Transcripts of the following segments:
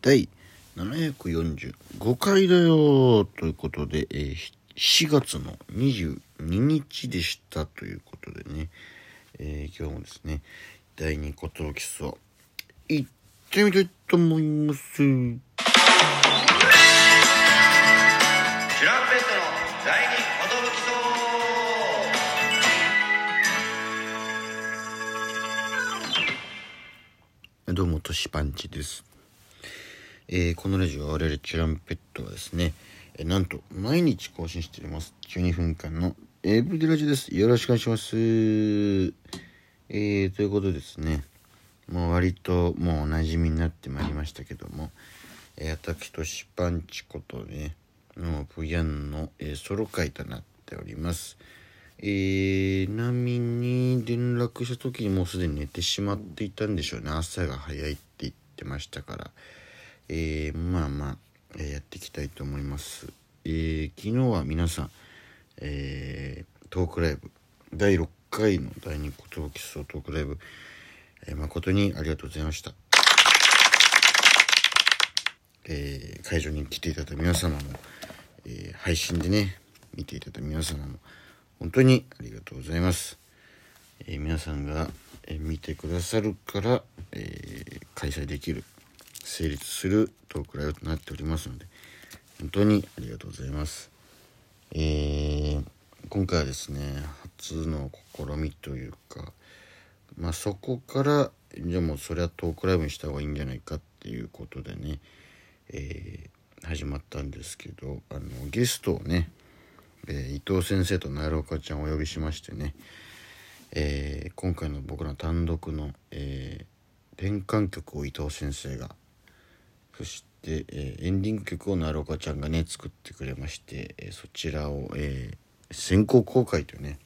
第745回だよということで、えー、4月の22日でしたということでね、えー、今日もですね、第2個と基礎、行ってみたいと思います。チュランペットの第2どうも、としパンチです。えー、このラジオ、我々チュランペットはですね、えー、なんと、毎日更新しております。12分間のエブリデラジです。よろしくお願いします。えー、ということですね、もう割ともうお馴染みになってまいりましたけども、えー、私としパンチことね、のプヤンの、え、ソロ会となっております。えー、波に連絡した時にもうすでに寝てしまっていたんでしょうね朝が早いって言ってましたから、えー、まあまあ、えー、やっていきたいと思います、えー、昨日は皆さん、えー、トークライブ第6回の第2個トーキストークライブ、え、誠にありがとうございました。え、会場に来ていただいた皆様も、え、配信でね見ていただいた皆様も本当にありがとうございます。え、皆さんが、え、見てくださるから、え、開催できる、成立するトークライブとなっておりますので、本当にありがとうございます。え今回はですね、初の試みというか、まあそこから、じゃあもうそれはトークライブにした方がいいんじゃないかっていうことでね、え始まったんですけど、あの、ゲストをね、えー、伊藤先生と奈良岡ちゃんをお呼びしましてね、えー、今回の僕ら単独の、えー、転換曲を伊藤先生がそして、えエンディング曲を奈良岡ちゃんがね作ってくれまして、えそちらを、え先行公開というね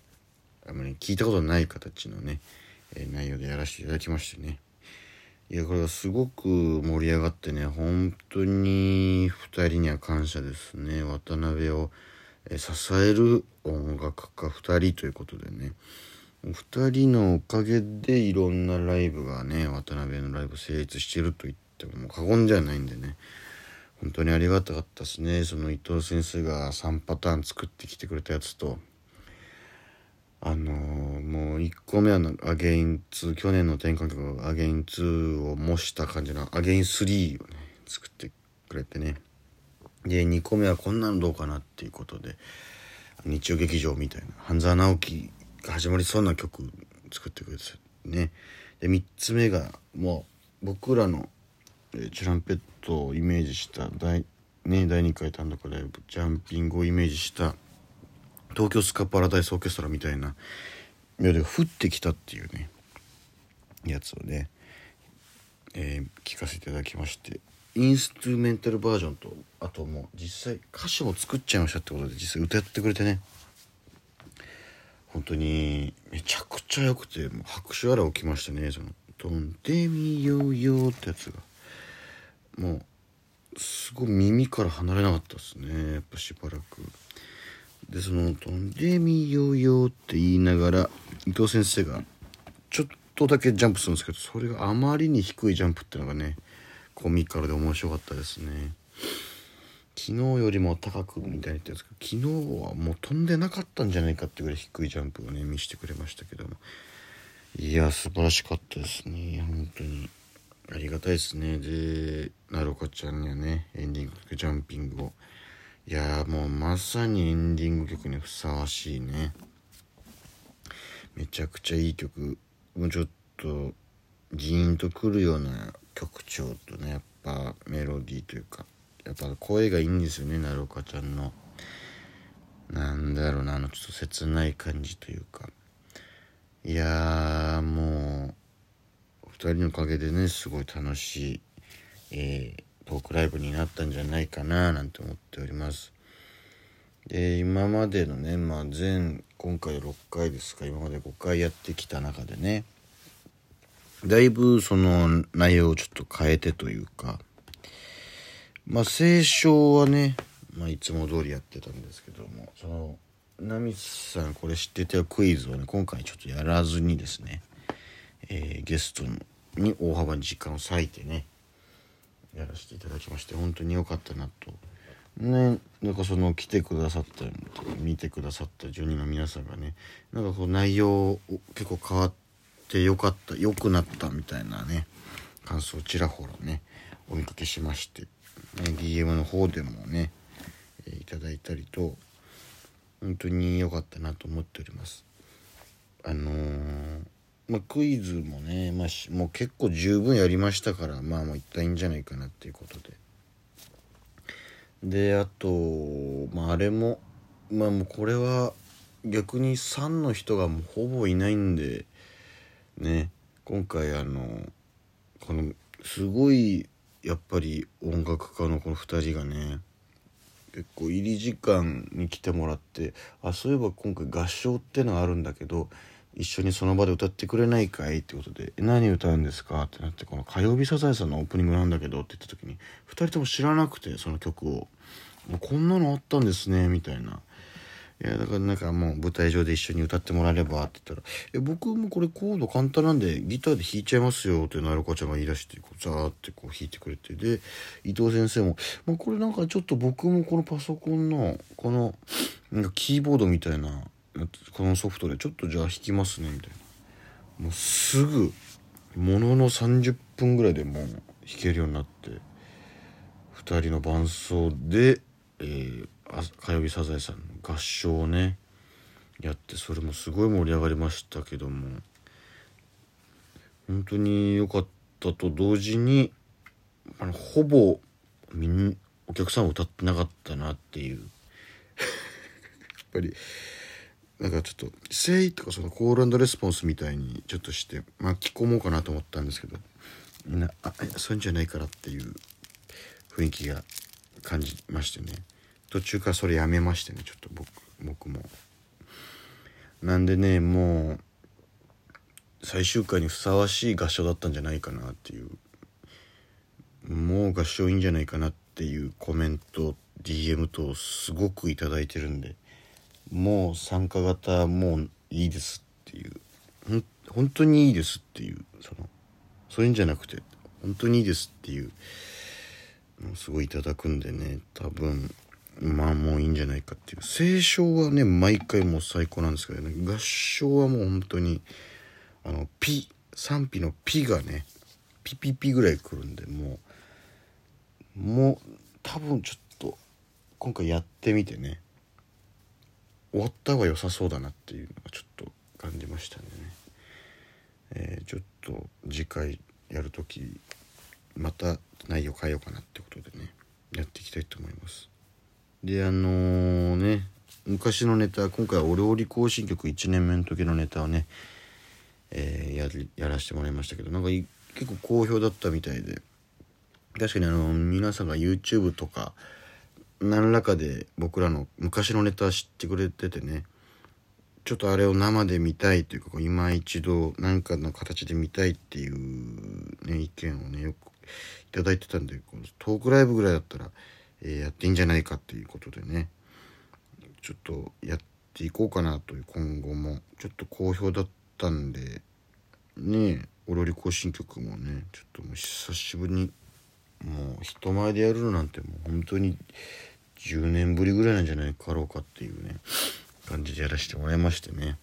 あまり聞いたことない形のね、え内容でやらせていただきましてね。いやこれはすごく盛り上がってね本当に2人には感謝ですね。渡辺をえ支える音楽家2人ということでね。2人のおかげでいろんなライブがね渡辺のライブ成立してると言っても過言じゃないんでね。本当にありがたかったですね。その伊藤先生が3パターン作ってきてくれたやつと。あのー、もう1個目はアゲイン2去年の転換曲アゲイン2を模した感じのアゲイン3をね作ってくれてね。で2個目はこんなのどうかなっていうことで日曜劇場みたいな半沢直樹が始まりそうな曲作ってくれてね。で3つ目がもう僕らの、えチュランペットをイメージした第,、ね、第2回単独ライブジャンピングをイメージした東京スカパラダイスオーケストラみたいなメロディが降ってきたっていうねやつをね、えー、聞かせていただきましてインストゥルメンタルバージョンとあともう実際歌詞も作っちゃいましたってことで実際歌ってくれてね本当にめちゃくちゃ良くてもう拍手あら起きましたねその「飛んでみようよ」ってやつが。もうすごい耳から離れなかったですね。やっぱしばらく。でその「飛んでみようよ」って言いながら伊藤先生がちょっとだけジャンプするんですけどそれがあまりに低いジャンプっていうのがねコミカルで面白かったですね。昨日よりも高くみたいに言ってるんですけど昨日はもう飛んでなかったんじゃないかってぐらい低いジャンプをね見せてくれましたけども。いや素晴らしかったですね本当に。ありがたいですね。でなろかちゃんにはねエンディング曲ジャンピングを。いやもうまさにエンディング曲にふさわしいね。めちゃくちゃいい曲。もうちょっとジーンとくるような曲調とねやっぱメロディーというかやっぱ声がいいんですよねなるかちゃんの。なんだろうなあのちょっと切ない感じというか。いやーもう人のおかげでねすごい楽しい、えー、トークライブになったんじゃないかななんて思っております。で今までのねまあ全今回6回ですか今まで5回やってきた中でねだいぶその内容をちょっと変えてというか、まあ清書はね、まあいつも通りやってたんですけども、その、ナミさんこれ知ってたクイズをね、今回ちょっとやらずにですね、えー、ゲストに大幅に時間を割いてね、やらせていただきまして本当に良かったなと。ねなんかその来てくださった見てくださった住人の皆さんがねなんかこう内容結構変わってよかった良くなったみたいなね感想をちらほらねお見かけしまして、ね、DM の方でもね、え、いただいたりと本当に良かったなと思っております。あのー、まあ、クイズもね、まあ、もう結構十分やりましたからまあもういったいいんじゃないかなっていうことで。であとまああれもまあもうこれは逆に3の人がもうほぼいないんでね今回あのこのすごいやっぱり音楽家のこの2人がね結構入り時間に来てもらってあそういえば今回合唱ってのがあるんだけど一緒にその場で歌ってくれないかいってことで「何歌うんですか?」ってなってこの火曜日サザエさんのオープニングなんだけどって言った時に2人とも知らなくてその曲を「こんなのあったんですね」みたいな。いやだからなんかもう舞台上で一緒に歌ってもらえればって言ったら「え僕もこれコード簡単なんでギターで弾いちゃいますよ」ってなるかちゃんが言い出してこうザーってこう弾いてくれてで伊藤先生も「まあ、これなんかちょっと僕もこのパソコンのこのなんかキーボードみたいなこのソフトでちょっとじゃあ弾きますねみたいな。もうすぐものの30分ぐらいでもう弾けるようになって2人の伴奏で、えー、火曜日サザエさんの合唱をねやってそれもすごい盛り上がりましたけども。本当に良かったと同時にあのほぼみんお客さん歌ってなかったなっていう。やっぱりなんかちょっと「せい」とかそのコールレスポンスみたいにちょっとして巻き込もうかなと思ったんですけどみんな「あそういうんじゃないから」っていう雰囲気が感じましてね。途中からそれやめましてねちょっと僕僕も。なんでねもう最終回にふさわしい合唱だったんじゃないかなっていう。もう合唱いいんじゃないかなっていうコメント DM とすごく頂いてるんで。もう参加型もういいですっていう。ほ本当にいいですっていう。そのそういうんじゃなくて本当にいいですっていう。すごいいただくんでね多分まあもういいんじゃないかっていう。聖唱はね毎回もう最高なんですけどね。合唱はもう本当にあのピ賛否のピがねピピピぐらい来るんでもうもう多分ちょっと今回やってみてね。終わった方が良さそうだなっていうのがちょっと感じましたんでね。えー、ちょっと次回やる時また内容変えようかなってことでねやっていきたいと思います。であのー、ね昔のネタ今回はお料理行進曲1年目の時のネタをね、えー、ややらせてもらいましたけどなんか結構好評だったみたいで確かにあの皆さんが YouTube とか何らかで僕らの昔のネタ知ってくれててねちょっとあれを生で見たいというか今一度何かの形で見たいっていう、ね、意見をねよく頂いてたんでトークライブぐらいだったら、えー、やっていいんじゃないかっていうことでねちょっとやっていこうかなという今後も。ちょっと好評だったんでねお料理行進曲もねちょっともう久しぶりにもう人前でやるなんてもう本当に10年ぶりぐらいなんじゃないかろうかっていうね感じでやらせてもらいましてね。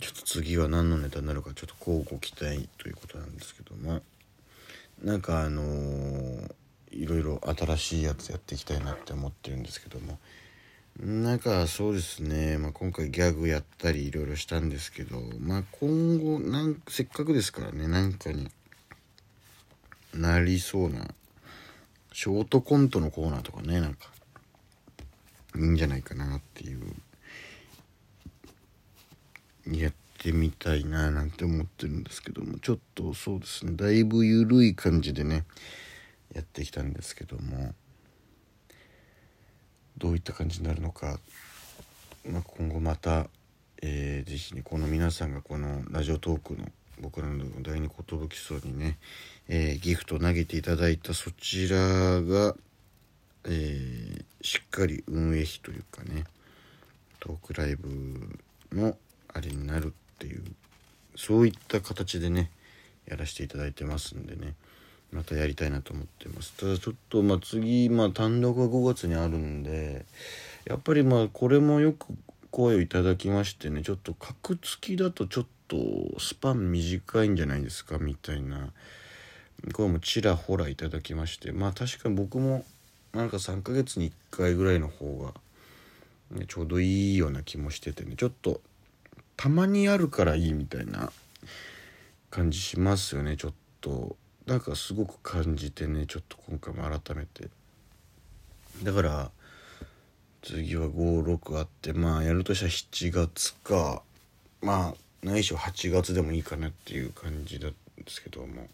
ちょっと次は何のネタになるかちょっと交互期待ということなんですけども。なんかあのー、いろいろ新しいやつやっていきたいなって思ってるんですけども。なんかそうですね、まあ、今回ギャグやったりいろいろしたんですけど。まあ今後なんせっかくですからねなんかになりそうなショートコントのコーナーとかねなんかいいんじゃないかなっていう。やってみたいななんて思ってるんですけどもちょっとそうですねだいぶ緩い感じでねやってきたんですけどもどういった感じになるのか、まあ、今後また、えー、ぜひねこの皆さんがこのラジオトークの僕らの第二寿荘にね、えー、ギフト投げていただいたそちらが、えー、しっかり運営費というかねトークライブのあれになるっていうそういった形でねやらせていただいてますんでねまたやりたいなと思ってます。ただちょっとまあ次まあ単独が5月にあるんでやっぱりまあこれもよく声をいただきましてねちょっと格付きだとちょっととスパン短いんじゃないですかみたいな。これもちらほらいただきまして。まあ確かに僕もなんか3ヶ月に1回ぐらいの方が、ね、ちょうどいいような気もしててね。ちょっとたまにあるからいいみたいな感じしますよね。ちょっと。なんかすごく感じてね。ちょっと今回も改めて。だから次は56あってまあやるとしたら7月か。まあないしは8月でもいいかなっていう感じなんですけども。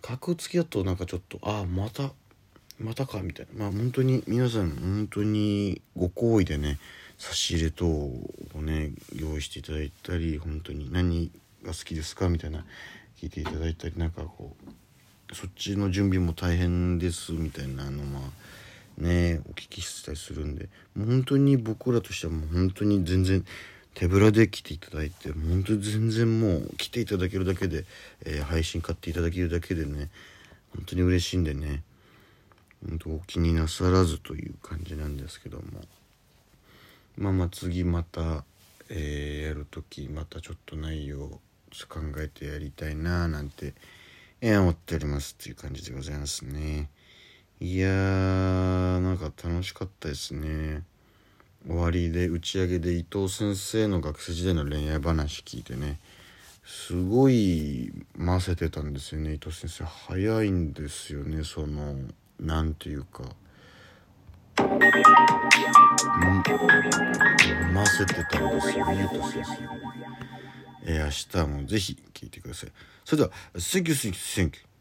格付きだとなんかちょっとああまたまたかみたいな。まあ本当に皆さん本当にご好意でね差し入れ等をね用意していただいたり本当に何が好きですかみたいな聞いていただいたりなんかこうそっちの準備も大変ですみたいなのまあねお聞きしたりするんでもう本当に僕らとしてはもう本当に全然手ぶらで来ていただいて本当に全然もう来ていただけるだけで、えー、配信買っていただけるだけでね本当に嬉しいんでね。本当お気になさらずという感じなんですけども。まあまあ次また、えー、やる時またちょっと内容考えてやりたいななんて、えー、思っておりますっていう感じでございますね。いやーなんか楽しかったですね。終わりで打ち上げで伊藤先生の学生時代の恋愛話聞いてねすごい混ぜてたんですよね。伊藤先生早いんですよね。その何ていうか。混ぜてたんですよね伊藤先生。えー、明日もぜひ聞いてください。それでは Thank you, thank you, thank you